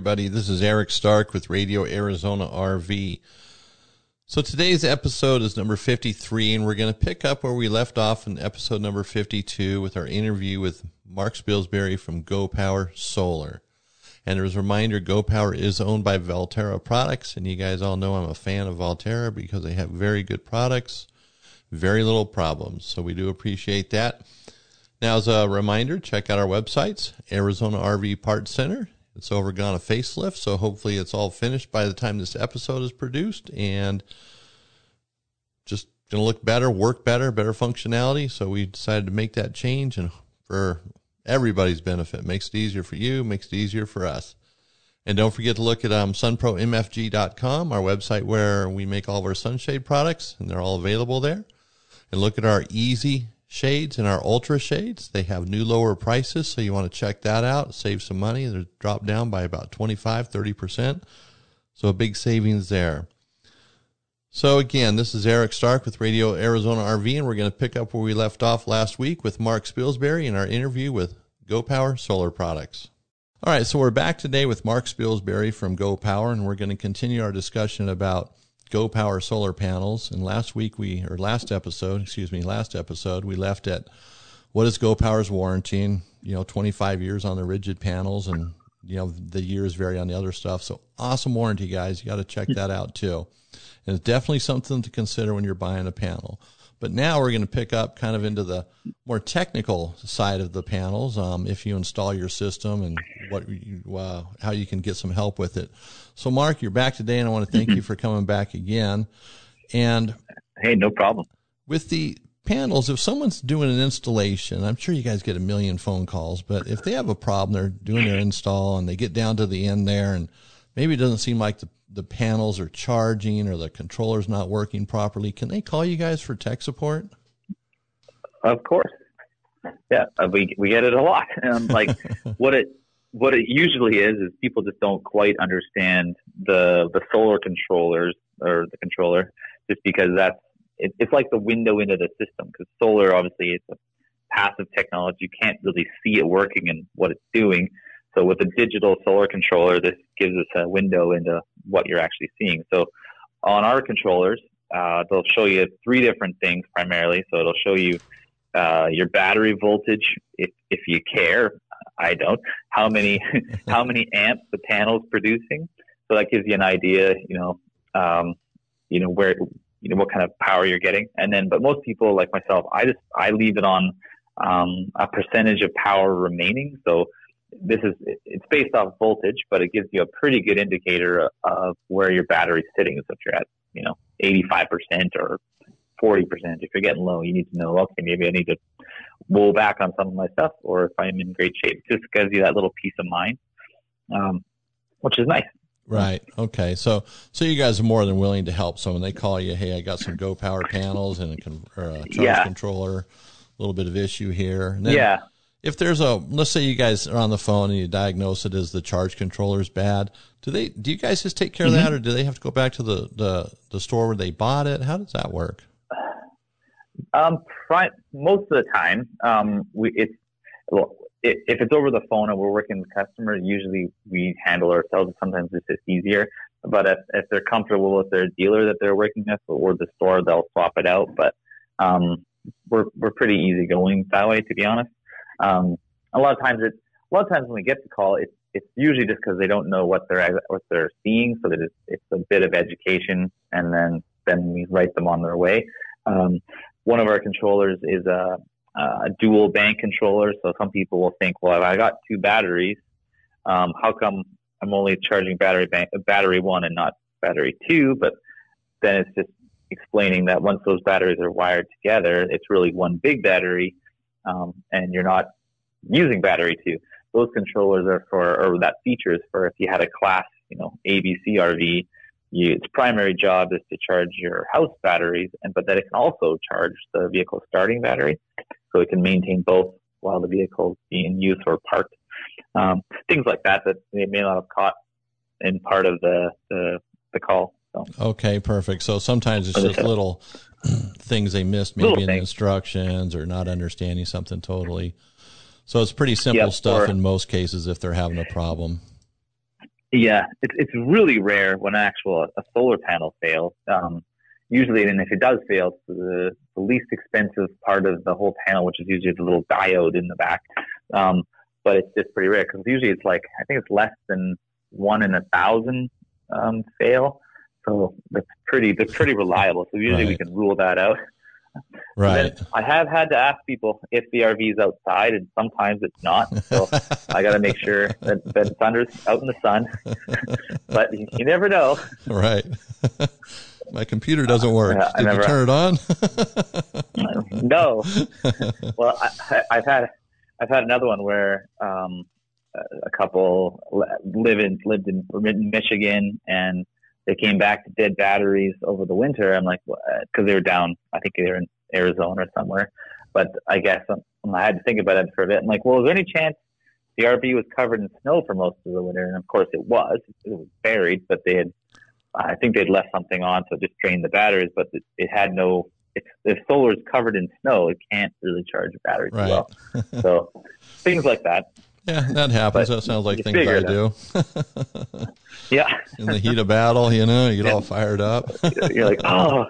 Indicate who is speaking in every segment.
Speaker 1: everybody. This is Eric Stark with Radio Arizona RV. So today's episode is number 53, and we're going to pick up where we left off in episode number 52 with our interview with Mark Spilsbury from Go Power Solar. And as a reminder, Go Power is owned by Valterra Products, and you guys all know I'm a fan of Valterra because they have very good products, very little problems. So we do appreciate that. Now, as a reminder, check out our websites, Arizona RV Parts Center. It's overgone a facelift, so hopefully it's all finished by the time this episode is produced and just going to look better, work better, better functionality. So we decided to make that change and for everybody's benefit. Makes it easier for you, makes it easier for us. And don't forget to look at um, sunpromfg.com, our website where we make all of our sunshade products, and they're all available there. And look at our easy shades and our ultra shades. They have new lower prices, so you want to check that out, save some money. They're dropped down by about 25, 30%. So a big savings there. So again, this is Eric Stark with Radio Arizona RV, and we're going to pick up where we left off last week with Mark Spilsbury in our interview with Go Power Solar Products. All right, so we're back today with Mark Spilsbury from Go Power, and we're going to continue our discussion about Go Power solar panels. And last week we, or last episode, excuse me, last episode we left at what is Go Power's warranty? And, you know, 25 years on the rigid panels, and you know the years vary on the other stuff. So awesome warranty, guys. You got to check that out too. And it's definitely something to consider when you're buying a panel. But now we're going to pick up kind of into the more technical side of the panels. Um, if you install your system and what you, uh, how you can get some help with it. So, Mark, you're back today, and I want to thank you for coming back again. And
Speaker 2: hey, no problem.
Speaker 1: With the panels, if someone's doing an installation, I'm sure you guys get a million phone calls, but if they have a problem, they're doing their install and they get down to the end there, and maybe it doesn't seem like the the panels are charging or the controller's not working properly, can they call you guys for tech support?
Speaker 2: Of course. Yeah, uh, we we get it a lot. Um, like what it what it usually is is people just don't quite understand the the solar controllers or the controller just because that's it, it's like the window into the system because solar obviously it's a passive technology you can't really see it working and what it's doing so with a digital solar controller, this gives us a window into what you're actually seeing. So on our controllers, uh, they'll show you three different things primarily. So it'll show you uh, your battery voltage, if, if you care. I don't. How many how many amps the panel's producing? So that gives you an idea. You know, um, you know where you know what kind of power you're getting. And then, but most people like myself, I just I leave it on um, a percentage of power remaining. So this is it's based off voltage, but it gives you a pretty good indicator of where your battery's sitting. So if you're at you know 85% or 40%, if you're getting low, you need to know okay maybe I need to roll back on some of my stuff, or if I'm in great shape. It just gives you that little peace of mind, um, which is nice.
Speaker 1: Right. Okay. So, so you guys are more than willing to help. So when they call you, hey, I got some Go Power panels and a, con- a charge yeah. controller, a little bit of issue here.
Speaker 2: Then, yeah
Speaker 1: if there's a let's say you guys are on the phone and you diagnose it as the charge controller is bad do they do you guys just take care mm-hmm. of that mm-hmm. or do they have to go back to the, the the store where they bought it? How does that work?
Speaker 2: Um pri- most of the time um we it's well, if it's over the phone and we're working with customers usually we handle ourselves. Sometimes it's just easier. But if, if they're comfortable with their dealer that they're working with or the store they'll swap it out. But um we're we're pretty easygoing that way to be honest um, a lot of times, it a lot of times when we get the call, it's it's usually just because they don't know what they're what they're seeing, so that it's, it's a bit of education, and then then we write them on their way. Um, one of our controllers is a, a, dual bank controller, so some people will think, well, I got two batteries, um, how come I'm only charging battery bank battery one and not battery two? But then it's just explaining that once those batteries are wired together, it's really one big battery um, and you're not using battery two. Those controllers are for, or that feature is for if you had a class, you know, ABC RV, you, its primary job is to charge your house batteries, and but that it can also charge the vehicle starting battery, so it can maintain both while the vehicle is being used or parked. Um, things like that that they may not have caught in part of the the, the call. So.
Speaker 1: Okay, perfect. So sometimes it's just little things they missed maybe Little in the instructions or not understanding something totally. So it's pretty simple stuff or, in most cases if they're having a problem.
Speaker 2: Yeah, it's it's really rare when an actual a solar panel fails. Um, usually, and if it does fail, it's the, the least expensive part of the whole panel, which is usually the little diode in the back. Um, but it's just pretty rare because usually it's like I think it's less than one in a thousand um, fail. So that's pretty that's pretty reliable. So usually right. we can rule that out.
Speaker 1: Right.
Speaker 2: I have had to ask people if the RV is outside, and sometimes it's not. So I got to make sure that, that it's under out in the sun. but you, you, never know.
Speaker 1: Right. My computer doesn't work. Uh, Did never, you turn it on?
Speaker 2: no. Well, I, have had I've had another one where um, a couple live in lived in Michigan and they came back to dead batteries over the winter. I'm like, because they were down, I think they were in Arizona or somewhere. But I guess um, I had to think about it for a bit. I'm like, well, is there any chance the RV was covered in snow for most of the winter? And of course it was. It was buried, but they had, I think they'd left something on to just drain the batteries, but it, it had no, if, if solar is covered in snow, it can't really charge the batteries right. well. so things like that.
Speaker 1: Yeah, that happens. That sounds like things I do.
Speaker 2: yeah.
Speaker 1: In the heat of battle, you know, you get all fired up.
Speaker 2: You're like, oh,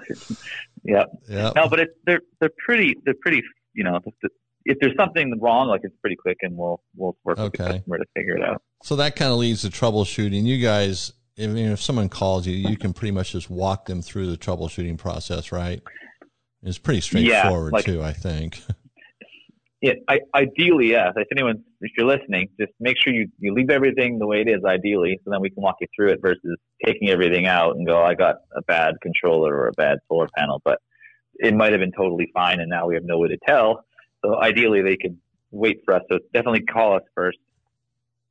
Speaker 2: yeah.
Speaker 1: Yeah.
Speaker 2: No, but it's they're they're pretty they're pretty you know if there's something wrong, like it's pretty quick, and we'll we'll work okay. with the customer to figure it out.
Speaker 1: So that kind of leads to troubleshooting. You guys, I mean, if someone calls you, you can pretty much just walk them through the troubleshooting process, right? It's pretty straightforward yeah, like, too, I think.
Speaker 2: Yeah, I, ideally, yes. If anyone, if you're listening, just make sure you, you leave everything the way it is, ideally, so then we can walk you through it versus taking everything out and go, I got a bad controller or a bad solar panel, but it might have been totally fine, and now we have no way to tell. So ideally, they could wait for us. So definitely call us first,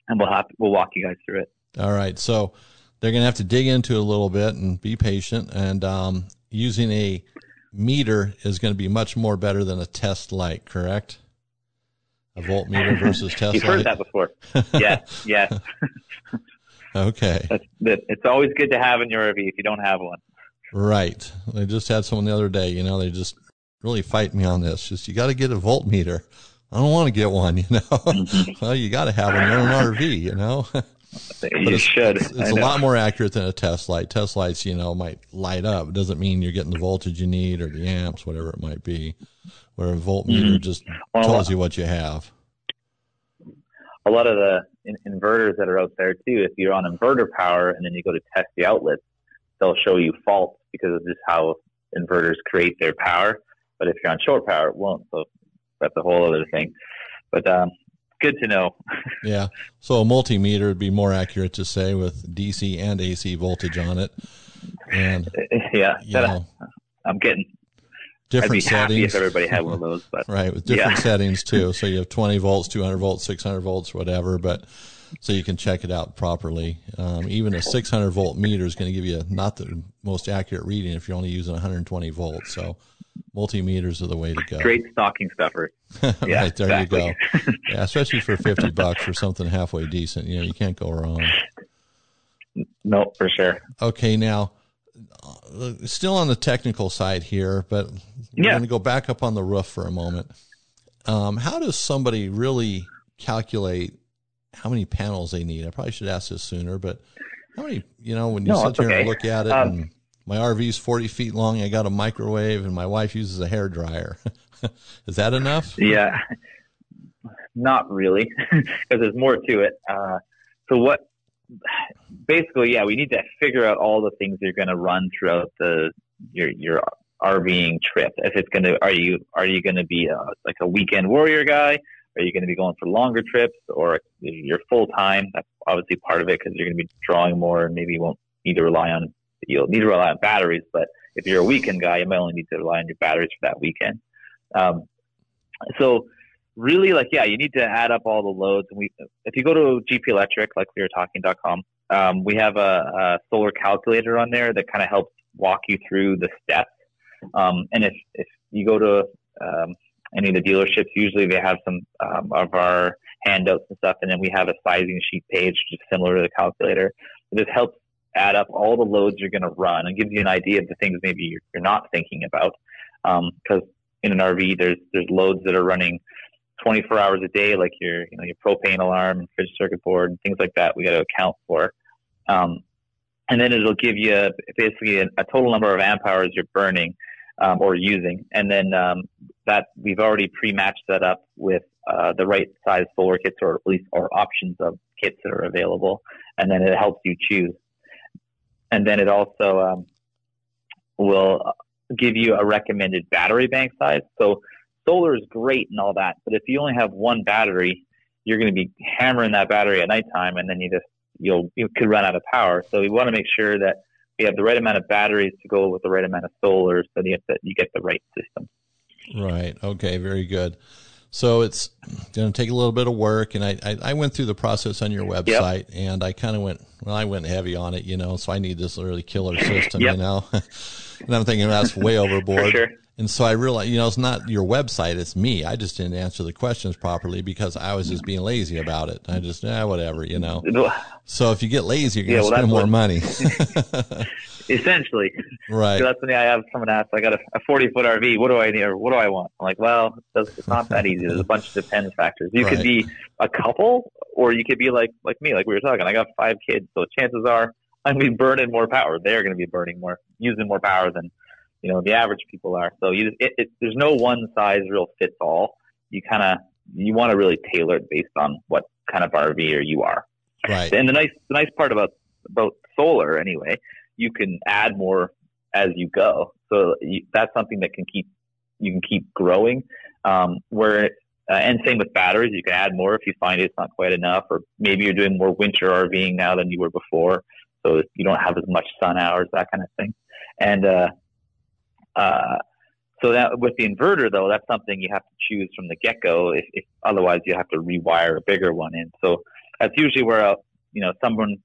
Speaker 2: and we'll have we'll walk you guys through it.
Speaker 1: All right. So they're going to have to dig into it a little bit and be patient. And um, using a meter is going to be much more better than a test light, correct? A voltmeter versus test
Speaker 2: You've heard that before. yes, yes.
Speaker 1: okay.
Speaker 2: That's, that, it's always good to have in your RV if you don't have one.
Speaker 1: Right. I just had someone the other day, you know, they just really fight me on this. Just, you got to get a voltmeter. I don't want to get one, you know. Well, you got to have one. You're an RV, you know.
Speaker 2: You
Speaker 1: it's,
Speaker 2: should.
Speaker 1: It's, it's a lot more accurate than a test light. Test lights, you know, might light up. It doesn't mean you're getting the voltage you need or the amps, whatever it might be where a voltmeter mm-hmm. just well, tells you what you have.
Speaker 2: A lot of the in- inverters that are out there too, if you're on inverter power and then you go to test the outlets, they'll show you faults because of just how inverters create their power. But if you're on short power, it won't. So that's a whole other thing. But um, good to know.
Speaker 1: yeah. So a multimeter would be more accurate to say with DC and AC voltage on it. And
Speaker 2: yeah, you know, I'm getting
Speaker 1: different
Speaker 2: I'd be
Speaker 1: settings.
Speaker 2: happy if everybody had one of those, but
Speaker 1: right with different yeah. settings too. So you have 20 volts, 200 volts, 600 volts, whatever. But so you can check it out properly. Um, even a 600 volt meter is going to give you not the most accurate reading if you're only using 120 volts. So multimeters are the way to go.
Speaker 2: Great stocking stuffer.
Speaker 1: right yeah, there exactly. you go. yeah, especially for 50 bucks for something halfway decent. You know, you can't go wrong.
Speaker 2: No, for sure.
Speaker 1: Okay, now uh, still on the technical side here, but we're yeah. going to go back up on the roof for a moment. Um, how does somebody really calculate how many panels they need? I probably should ask this sooner, but how many, you know, when you no, sit here okay. and look at it, um, and my RV is 40 feet long, I got a microwave, and my wife uses a hair dryer. is that enough?
Speaker 2: Yeah, not really, because there's more to it. Uh, so what basically, yeah, we need to figure out all the things you're going to run throughout the your your RVing trip. If it's going to, are you are you going to be a, like a weekend warrior guy? Are you going to be going for longer trips, or you're full time? That's obviously part of it because you're going to be drawing more, and maybe you won't need to rely on you'll need to rely on batteries. But if you're a weekend guy, you might only need to rely on your batteries for that weekend. Um, so really like yeah you need to add up all the loads and we if you go to gp electric like we were talking.com um, we have a, a, solar calculator on there that kind of helps walk you through the steps um, and if, if you go to um, any of the dealerships usually they have some um, of our handouts and stuff and then we have a sizing sheet page just similar to the calculator this helps add up all the loads you're going to run and gives you an idea of the things maybe you're, you're not thinking about because um, in an rv there's there's loads that are running 24 hours a day, like your, you know, your propane alarm and fridge circuit board and things like that, we got to account for. Um, and then it'll give you basically a, a, total number of amp hours you're burning um, or using, and then um, that we've already pre-matched that up with uh, the right size solar kits or at least or options of kits that are available, and then it helps you choose. And then it also um, will give you a recommended battery bank size. So solar is great and all that, but if you only have one battery, you're going to be hammering that battery at nighttime, and then you just you'll you could run out of power. So we want to make sure that we have the right amount of batteries to go with the right amount of solar, so that you get the right system.
Speaker 1: Right. Okay. Very good. So it's going to take a little bit of work, and I, I, I went through the process on your website, yep. and I kind of went well. I went heavy on it, you know. So I need this really killer system, yep. you know. and I'm thinking that's way overboard.
Speaker 2: Sure.
Speaker 1: And so I realized, you know, it's not your website; it's me. I just didn't answer the questions properly because I was just being lazy about it. I just, yeah, whatever, you know. So if you get lazy, you're going to well, spend more what, money.
Speaker 2: essentially.
Speaker 1: Right.
Speaker 2: So that's when I have someone ask, I got a, a 40 foot RV. What do I need? Or what do I want? I'm like, well, it's not that easy. There's a bunch of depends factors. You right. could be a couple, or you could be like like me, like we were talking. I got five kids, so chances are I'm going to be burning more power. They're going to be burning more, using more power than you know the average people are. So you, it, it, there's no one size real fits all. You kind of you want to really tailor it based on what kind of RVer you are.
Speaker 1: Right.
Speaker 2: And the nice the nice part about about solar anyway you can add more as you go. So you, that's something that can keep you can keep growing. Um, where uh, and same with batteries, you can add more if you find it's not quite enough, or maybe you're doing more winter RVing now than you were before, so you don't have as much sun hours, that kind of thing. And uh, uh, so that with the inverter though, that's something you have to choose from the get go. If, if, otherwise, you have to rewire a bigger one in. So that's usually where uh, you know someone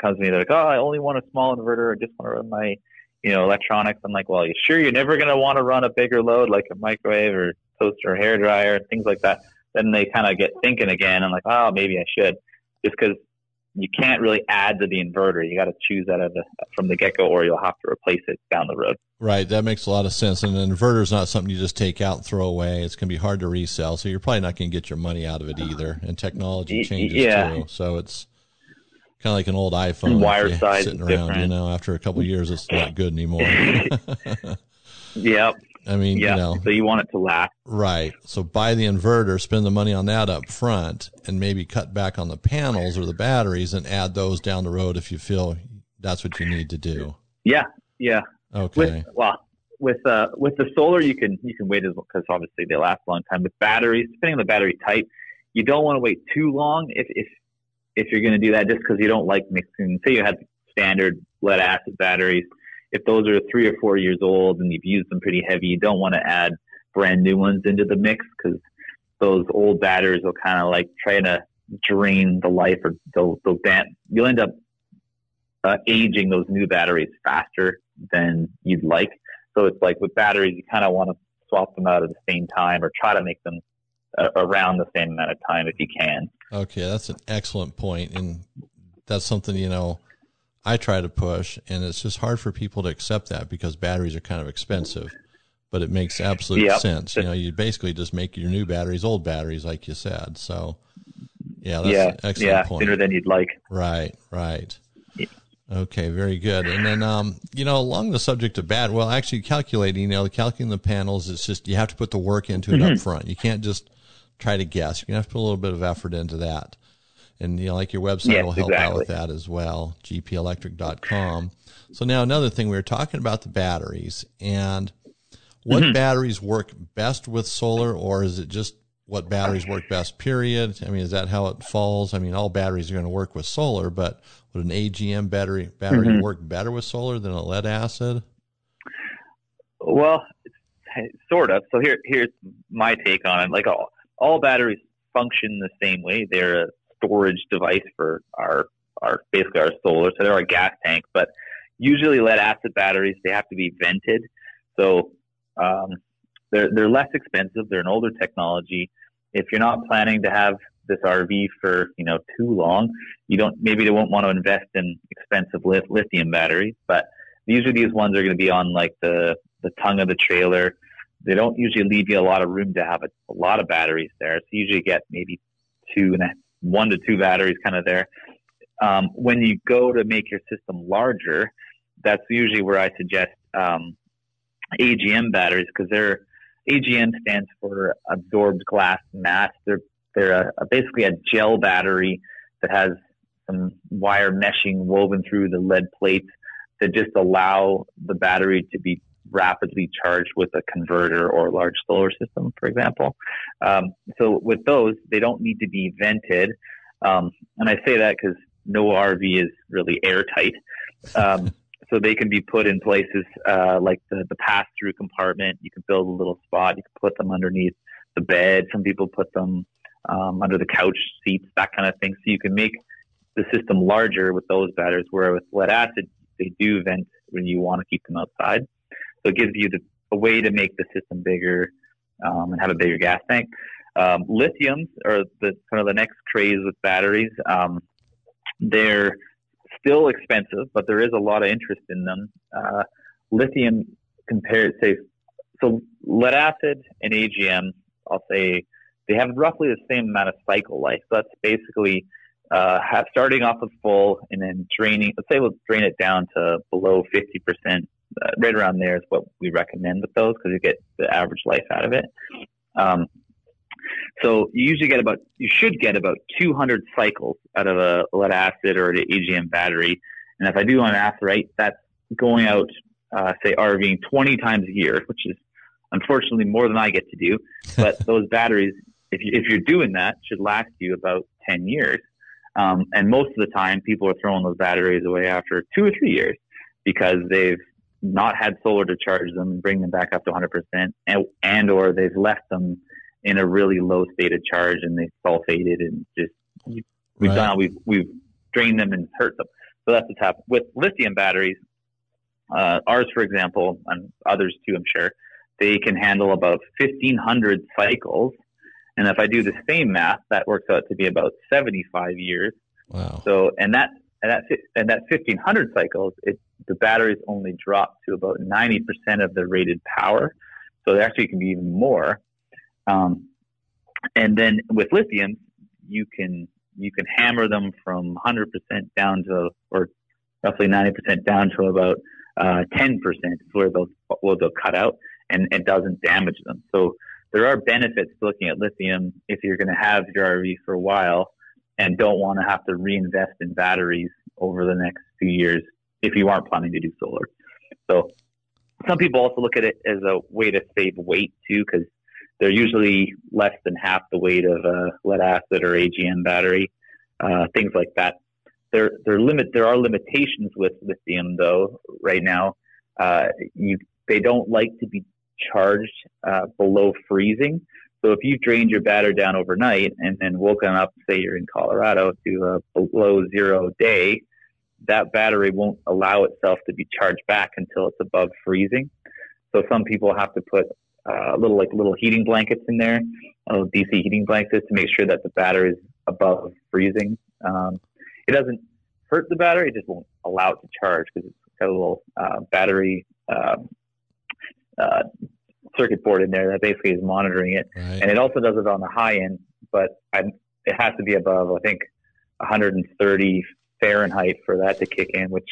Speaker 2: comes to me, they're like, "Oh, I only want a small inverter. I just want to run my, you know, electronics." I'm like, "Well, you sure you're never going to want to run a bigger load like a microwave or toaster or hair dryer things like that?" Then they kind of get thinking again. I'm like, "Oh, maybe I should," just because you can't really add to the inverter. You got to choose that the, from the get go, or you'll have to replace it down the road.
Speaker 1: Right, that makes a lot of sense. And an inverter is not something you just take out and throw away. It's going to be hard to resell, so you're probably not going to get your money out of it either. And technology changes yeah. too, so it's kind of like an old iPhone.
Speaker 2: Wire size
Speaker 1: sitting around, different. you know. After a couple years, it's not good anymore.
Speaker 2: yep.
Speaker 1: I mean,
Speaker 2: yeah.
Speaker 1: you know,
Speaker 2: so you want it to last,
Speaker 1: right? So buy the inverter, spend the money on that up front, and maybe cut back on the panels or the batteries, and add those down the road if you feel that's what you need to do.
Speaker 2: Yeah, yeah.
Speaker 1: Okay.
Speaker 2: With, well, with uh, with the solar, you can you can wait as because obviously they last a long time. With batteries, depending on the battery type, you don't want to wait too long. If if if you're going to do that just because you don't like mixing. Say you have standard lead acid batteries. If those are three or four years old and you've used them pretty heavy, you don't want to add brand new ones into the mix because those old batteries will kind of like try to drain the life or they'll, they'll dam- you'll end up uh, aging those new batteries faster than you'd like. So it's like with batteries, you kind of want to swap them out at the same time or try to make them uh, around the same amount of time if you can.
Speaker 1: Okay, that's an excellent point, and that's something you know I try to push, and it's just hard for people to accept that because batteries are kind of expensive. But it makes absolute yep. sense. You know, you basically just make your new batteries old batteries, like you said. So, yeah, that's yeah, excellent
Speaker 2: yeah,
Speaker 1: point.
Speaker 2: sooner than you'd like.
Speaker 1: Right, right. Yeah. Okay, very good. And then, um, you know, along the subject of bad, well, actually calculating, you know, calculating the panels, it's just you have to put the work into it mm-hmm. up front. You can't just try to guess. You're have to put a little bit of effort into that. And you know, like your website yes, will help exactly. out with that as well, gpelectric.com. So now another thing we were talking about the batteries and what mm-hmm. batteries work best with solar or is it just what batteries work best period? I mean, is that how it falls? I mean, all batteries are going to work with solar, but would an AGM battery battery mm-hmm. work better with solar than a lead acid?
Speaker 2: Well, sort of. So here here's my take on it. Like all all batteries function the same way. They're a storage device for our our basically our solar. So they're our gas tank, but usually lead acid batteries they have to be vented. So um, they're they're less expensive. They're an older technology. If you're not planning to have this RV for you know too long, you don't maybe they won't want to invest in expensive lithium batteries. But usually these ones are going to be on like the the tongue of the trailer they don't usually leave you a lot of room to have a, a lot of batteries there. So you usually get maybe two and a, one to two batteries kind of there. Um, when you go to make your system larger, that's usually where I suggest um, AGM batteries because they're AGM stands for absorbed glass mat. They're they're a, a basically a gel battery that has some wire meshing woven through the lead plates that just allow the battery to be rapidly charged with a converter or a large solar system, for example. Um, so with those, they don't need to be vented. Um, and I say that because no RV is really airtight. Um, so they can be put in places uh, like the, the pass through compartment. You can build a little spot. You can put them underneath the bed. Some people put them um, under the couch seats, that kind of thing. So you can make the system larger with those batteries, where with lead acid, they do vent when you want to keep them outside. So it gives you the, a way to make the system bigger um, and have a bigger gas tank. Um, lithiums are the kind of the next craze with batteries. Um, they're still expensive, but there is a lot of interest in them. Uh, lithium compared, say, so lead acid and AGM, I'll say they have roughly the same amount of cycle life. So that's basically uh, have, starting off with full and then draining. Let's say we'll drain it down to below 50%. Uh, right around there is what we recommend with those because you get the average life out of it. Um, so you usually get about, you should get about 200 cycles out of a lead acid or an AGM battery. And if I do my math right, that's going out, uh, say RVing 20 times a year, which is unfortunately more than I get to do. But those batteries, if, you, if you're doing that, should last you about 10 years. Um, and most of the time, people are throwing those batteries away after two or three years because they've not had solar to charge them and bring them back up to 100%, and, and or they've left them in a really low state of charge and they sulfated and just we've right. done we've we've drained them and hurt them. So that's what's happened with lithium batteries. Uh, ours, for example, and others too, I'm sure, they can handle about 1,500 cycles. And if I do the same math, that works out to be about 75 years.
Speaker 1: Wow.
Speaker 2: So, and that and that and that 1,500 cycles, it the batteries only drop to about 90% of the rated power. So they actually can be even more. Um, and then with lithium, you can you can hammer them from 100% down to or roughly 90% down to about uh, 10% is where they'll where they'll cut out and it doesn't damage them. So there are benefits to looking at lithium if you're going to have your RV for a while and don't want to have to reinvest in batteries over the next few years if you aren't planning to do solar. So some people also look at it as a way to save weight too, because they're usually less than half the weight of a lead acid or AGM battery, uh, things like that. There, there limit. There are limitations with lithium, though. Right now, uh, you they don't like to be charged uh, below freezing. So if you've drained your battery down overnight and then woken up, say you're in Colorado, to a below zero day, that battery won't allow itself to be charged back until it's above freezing. So some people have to put uh, little like little heating blankets in there, little DC heating blankets to make sure that the battery is above freezing. Um, it doesn't hurt the battery; it just won't allow it to charge because it's got a little uh, battery um, uh, circuit board in there that basically is monitoring it, right. and it also does it on the high end, but I, it has to be above I think 130 Fahrenheit for that to kick in, which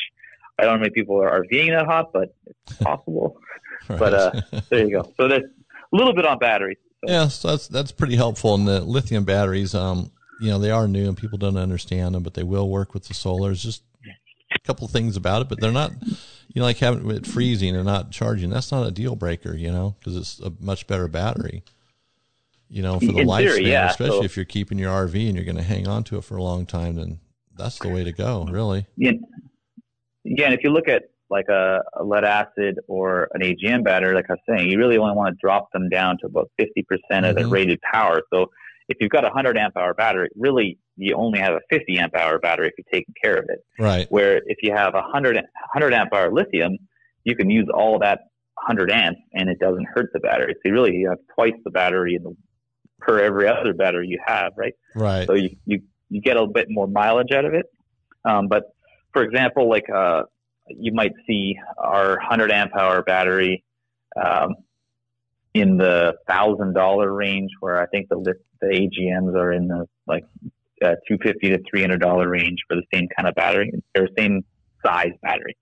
Speaker 2: I don't know how many people are RVing that hot, but it's possible. right. But uh, there you go. So that's a little bit on batteries.
Speaker 1: So. Yeah, so that's that's pretty helpful. And the lithium batteries, um, you know, they are new and people don't understand them, but they will work with the solar. It's just a couple things about it, but they're not, you know, like having it freezing and not charging. That's not a deal breaker, you know, because it's a much better battery. You know, for the In lifespan, theory, yeah. especially so, if you're keeping your RV and you're going to hang on to it for a long time, then that's the way to go, really.
Speaker 2: Yeah, yeah. And if you look at like a, a, lead acid or an AGM battery, like I was saying, you really only want to drop them down to about 50% mm hmm of the mm-hmm. rated power. So if you've got a 100 amp hour battery, really you only have a 50 amp hour battery if you're taking care of it.
Speaker 1: Right.
Speaker 2: Where if you have a 100, 100 amp hour lithium, you can use all that 100 amps and it doesn't hurt the battery. So really you have twice the battery in the, per every other battery you have, right?
Speaker 1: Right.
Speaker 2: So you, you, you get a bit more mileage out of it. Um, but for example, like, uh, you might see our 100 amp hour battery um, in the thousand dollar range, where I think the the AGMs are in the like uh, 250 to 300 dollar range for the same kind of battery or same size battery.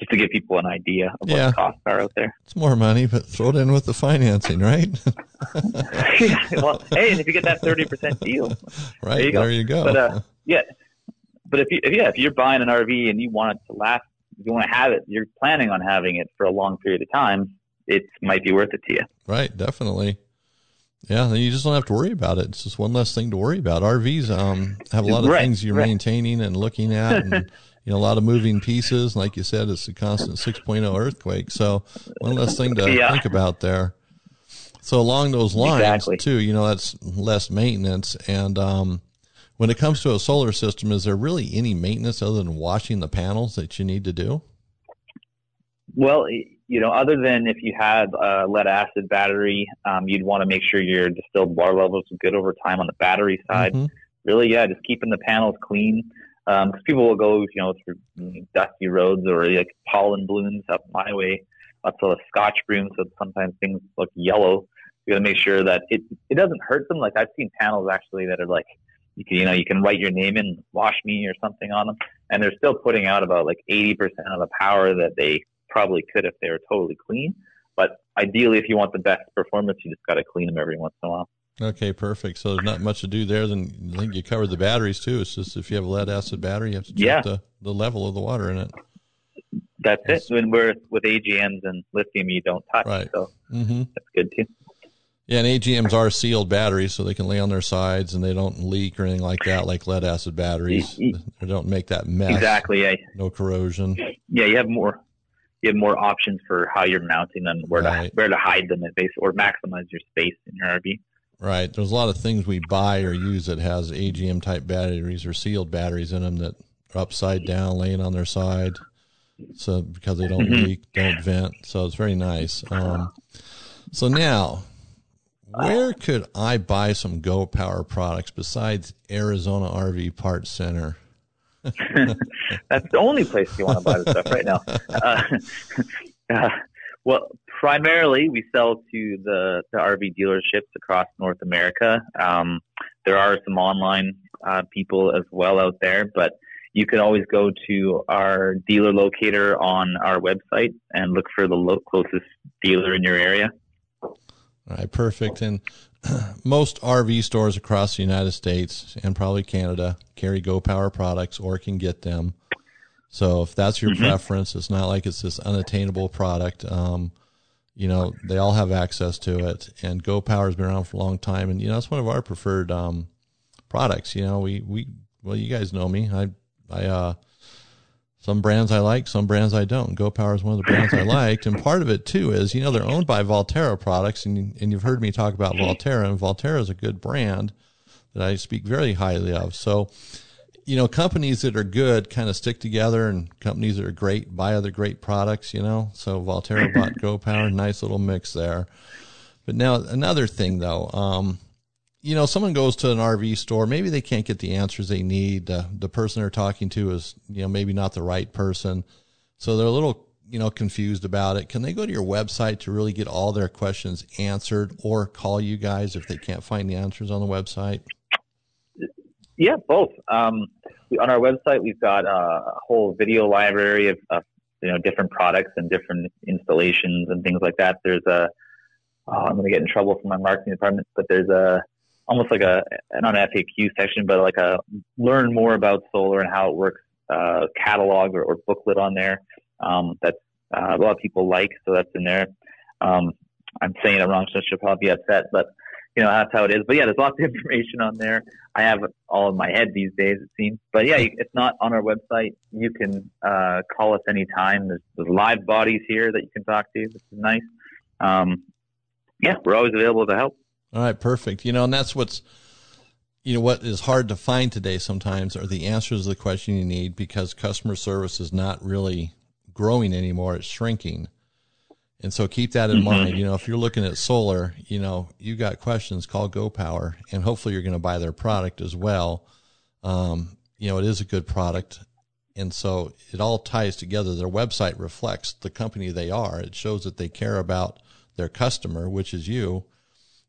Speaker 2: Just to give people an idea of what
Speaker 1: Yeah.
Speaker 2: the costs are out there.
Speaker 1: It's more money, but throw it in with the financing, right?
Speaker 2: yeah, well, hey, and if you get that 30% deal,
Speaker 1: right.
Speaker 2: There you go.
Speaker 1: There you go.
Speaker 2: But uh, yeah, but if you if, yeah, if you're buying an RV and you want it to last, you want to have it, you're planning on having it for a long period of time. It might be worth it to you.
Speaker 1: Right, definitely. Yeah, you just don't have to worry about it. It's just one less thing to worry about. RVs um, have a lot of
Speaker 2: Right,
Speaker 1: things you're
Speaker 2: right.
Speaker 1: maintaining and looking at, and you know a lot of moving pieces. Like you said, it's a constant 6.0 earthquake, so one less thing to
Speaker 2: Yeah.
Speaker 1: think about there. So along those lines,
Speaker 2: Exactly.
Speaker 1: too, you know that's less maintenance. And um, when it comes to a solar system, is there really any maintenance other than washing the panels that you need to do?
Speaker 2: Well, you know, other than if you had a lead acid battery, um, you'd want to make sure your distilled water levels are good over time on the battery side.
Speaker 1: Mhm.
Speaker 2: Really, yeah, just keeping the panels clean. Um, because people will go, you know, through dusty roads or like pollen blooms up my way. Lots of scotch broom, so sometimes things look yellow. You got to make sure that it it doesn't hurt them. Like I've seen panels actually that are like you can you know you can write your name in wash me or something on them, and they're still putting out about like eighty percent of the power that they probably could if they were totally clean. But ideally, if you want the best performance, you just got to clean them every once in a while.
Speaker 1: Okay, perfect. So there's not much to do there. Then I think you covered the batteries too. It's just if you have a lead acid battery, you have to check
Speaker 2: Yeah.
Speaker 1: the, the level of the water in it.
Speaker 2: That's
Speaker 1: Yes.
Speaker 2: it. When we're with AGMs and lithium, you don't touch,
Speaker 1: Right.
Speaker 2: so
Speaker 1: hmm
Speaker 2: that's good too.
Speaker 1: Yeah, and AGMs are sealed batteries, so they can lay on their sides and they don't leak or anything like that, like lead acid batteries. They don't make that mess.
Speaker 2: Exactly. Yeah.
Speaker 1: No corrosion.
Speaker 2: Yeah. You have more. You have more options for how you're mounting them, where
Speaker 1: Right.
Speaker 2: to where to hide them, and base or maximize your space in your RV.
Speaker 1: Right. There's a lot of things we buy or use that has AGM type batteries or sealed batteries in them that are upside down, laying on their side. So because they don't
Speaker 2: Mhm.
Speaker 1: leak, don't vent. So it's very nice. Um, so now, where could I buy some Go Power products besides Arizona RV Parts Center?
Speaker 2: That's the only place you want to buy the stuff right now. Uh, uh, well, primarily we sell to the, the RV dealerships across North America. Um, there are some online uh, people as well out there, but you can always go to our dealer locator on our website and look for the lo- closest dealer in your area.
Speaker 1: All right, perfect. And most RV stores across the United States and probably Canada carry Go Power products or can get them. So if that's your
Speaker 2: Mhm.
Speaker 1: preference, it's not like it's this unattainable product. Um, you know, they all have access to it, and Go Power has been around for a long time, and you know, it's one of our preferred um, products. You know, we we well, you guys know me. I I uh, some brands I like, some brands I don't. Go Power is one of the brands I liked, and part of it too is you know they're owned by Valterra products, and and you've heard me talk about Valterra, and Valterra is a good brand that I speak very highly of. So, you know, companies that are good kind of stick together, and companies that are great buy other great products. You know, so Valterra bought GoPower, nice little mix there. But now another thing though, um, you know, someone goes to an RV store, maybe they can't get the answers they need. Uh, the person they're talking to is, you know, maybe not the right person. So they're a little, you know, confused about it. Can they go to your website to really get all their questions answered or call you guys if they can't find the answers on the website?
Speaker 2: Yeah, both. Um, we, on our website, we've got uh, a whole video library of, of you know different products and different installations and things like that. There's a oh, I'm going to get in trouble from my marketing department, but there's a almost like a not an FAQ section, but like a learn more about solar and how it works uh, catalog or, or booklet on there. Um, that uh, a lot of people like, so that's in there. Um, I'm saying it wrong, so she'll probably be upset, but you know that's how it is. But yeah, there's lots of information on there. I have it all in my head these days, it seems. But yeah, it's not on our website. You can uh, call us anytime. There's, there's live bodies here that you can talk to, which is nice. Um, yeah, we're always available to help.
Speaker 1: All right, perfect. You know, and that's what's you know what is hard to find today sometimes are the answers to the question you need because customer service is not really growing anymore, it's shrinking. And so keep that in
Speaker 2: Mhm.
Speaker 1: mind. You know, if you're looking at solar, you know, you got questions, call Go Power, and hopefully you're going to buy their product as well. Um, you know, it is a good product. And so it all ties together. Their website reflects the company they are. It shows that they care about their customer, which is you,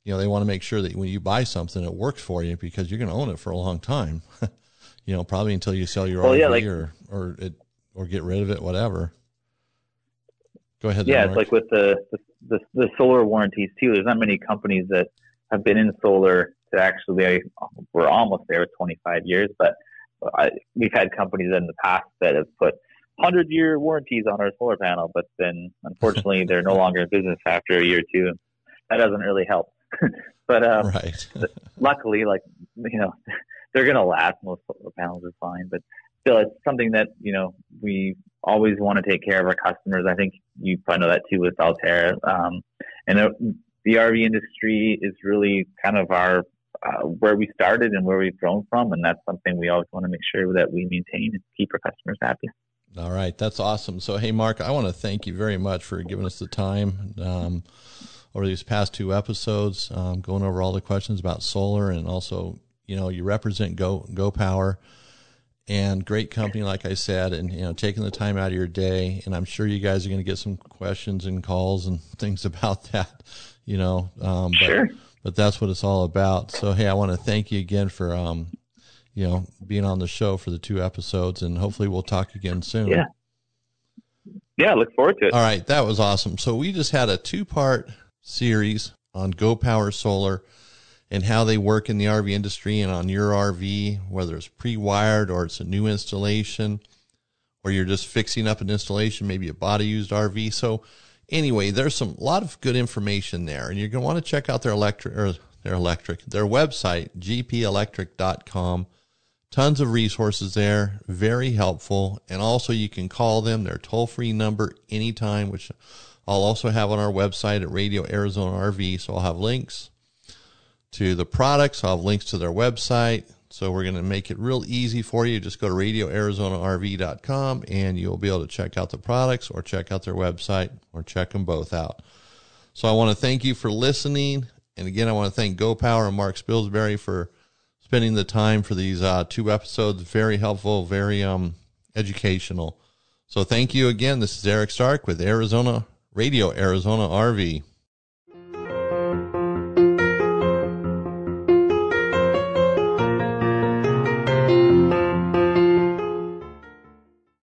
Speaker 1: you know, they want to make sure that when you buy something, it works for you because you're going to own it for a long time. you know, probably until you sell your well, RV yeah, like, or or it or get rid of it, whatever. Go ahead.
Speaker 2: Yeah, it's like with the, the, the solar warranties too. There's not many companies that have been in solar to actually. We're almost there with 25 years, but I, we've had companies in the past that have put hundred year warranties on our solar panel, but then unfortunately they're no longer in business after a year or two. That doesn't really help. but um, right. luckily, like you know, they're going to last. Most solar panels are fine, but still, it's something that you know we always want to take care of our customers. I think you probably know that too with Valterra. Um, and the RV industry is really kind of our uh, where we started and where we've grown from, and that's something we always want to make sure that we maintain and keep our customers happy.
Speaker 1: All right, that's awesome. So, hey, Mark, I want to thank you very much for giving us the time um, over these past two episodes, um, going over all the questions about solar, and also, you know, you represent Go Go Power, and great company, like I said, and you know, taking the time out of your day. And I'm sure you guys are going to get some questions and calls and things about that, you know. Um, but,
Speaker 2: sure.
Speaker 1: But that's what it's all about. So, hey, I want to thank you again for um, you know, being on the show for the two episodes, and hopefully we'll talk again soon.
Speaker 2: Yeah. Yeah, look forward to it.
Speaker 1: All right, that was awesome. So we just had a two-part series on Go Power Solar and how they work in the RV industry and on your RV, whether it's pre-wired or it's a new installation, or you're just fixing up an installation, maybe a body used RV. So anyway, there's some a lot of good information there, and you're going to want to check out their electric or their electric their website gpelectric.com Tons of resources there, very helpful. And also, you can call them, their toll free number anytime, which I'll also have on our website at Radio Arizona RV. So I'll have links to the products, I'll have links to their website. So we're going to make it real easy for you. Just go to radioarizonarv.com and you'll be able to check out the products or check out their website or check them both out. So I want to thank you for listening. And again, I want to thank Go Power and Mark Spilsbury for spending the time for these uh, two episodes. Very helpful, very um, educational. So thank you again. This is Eric Stark with Arizona Radio, Arizona RV.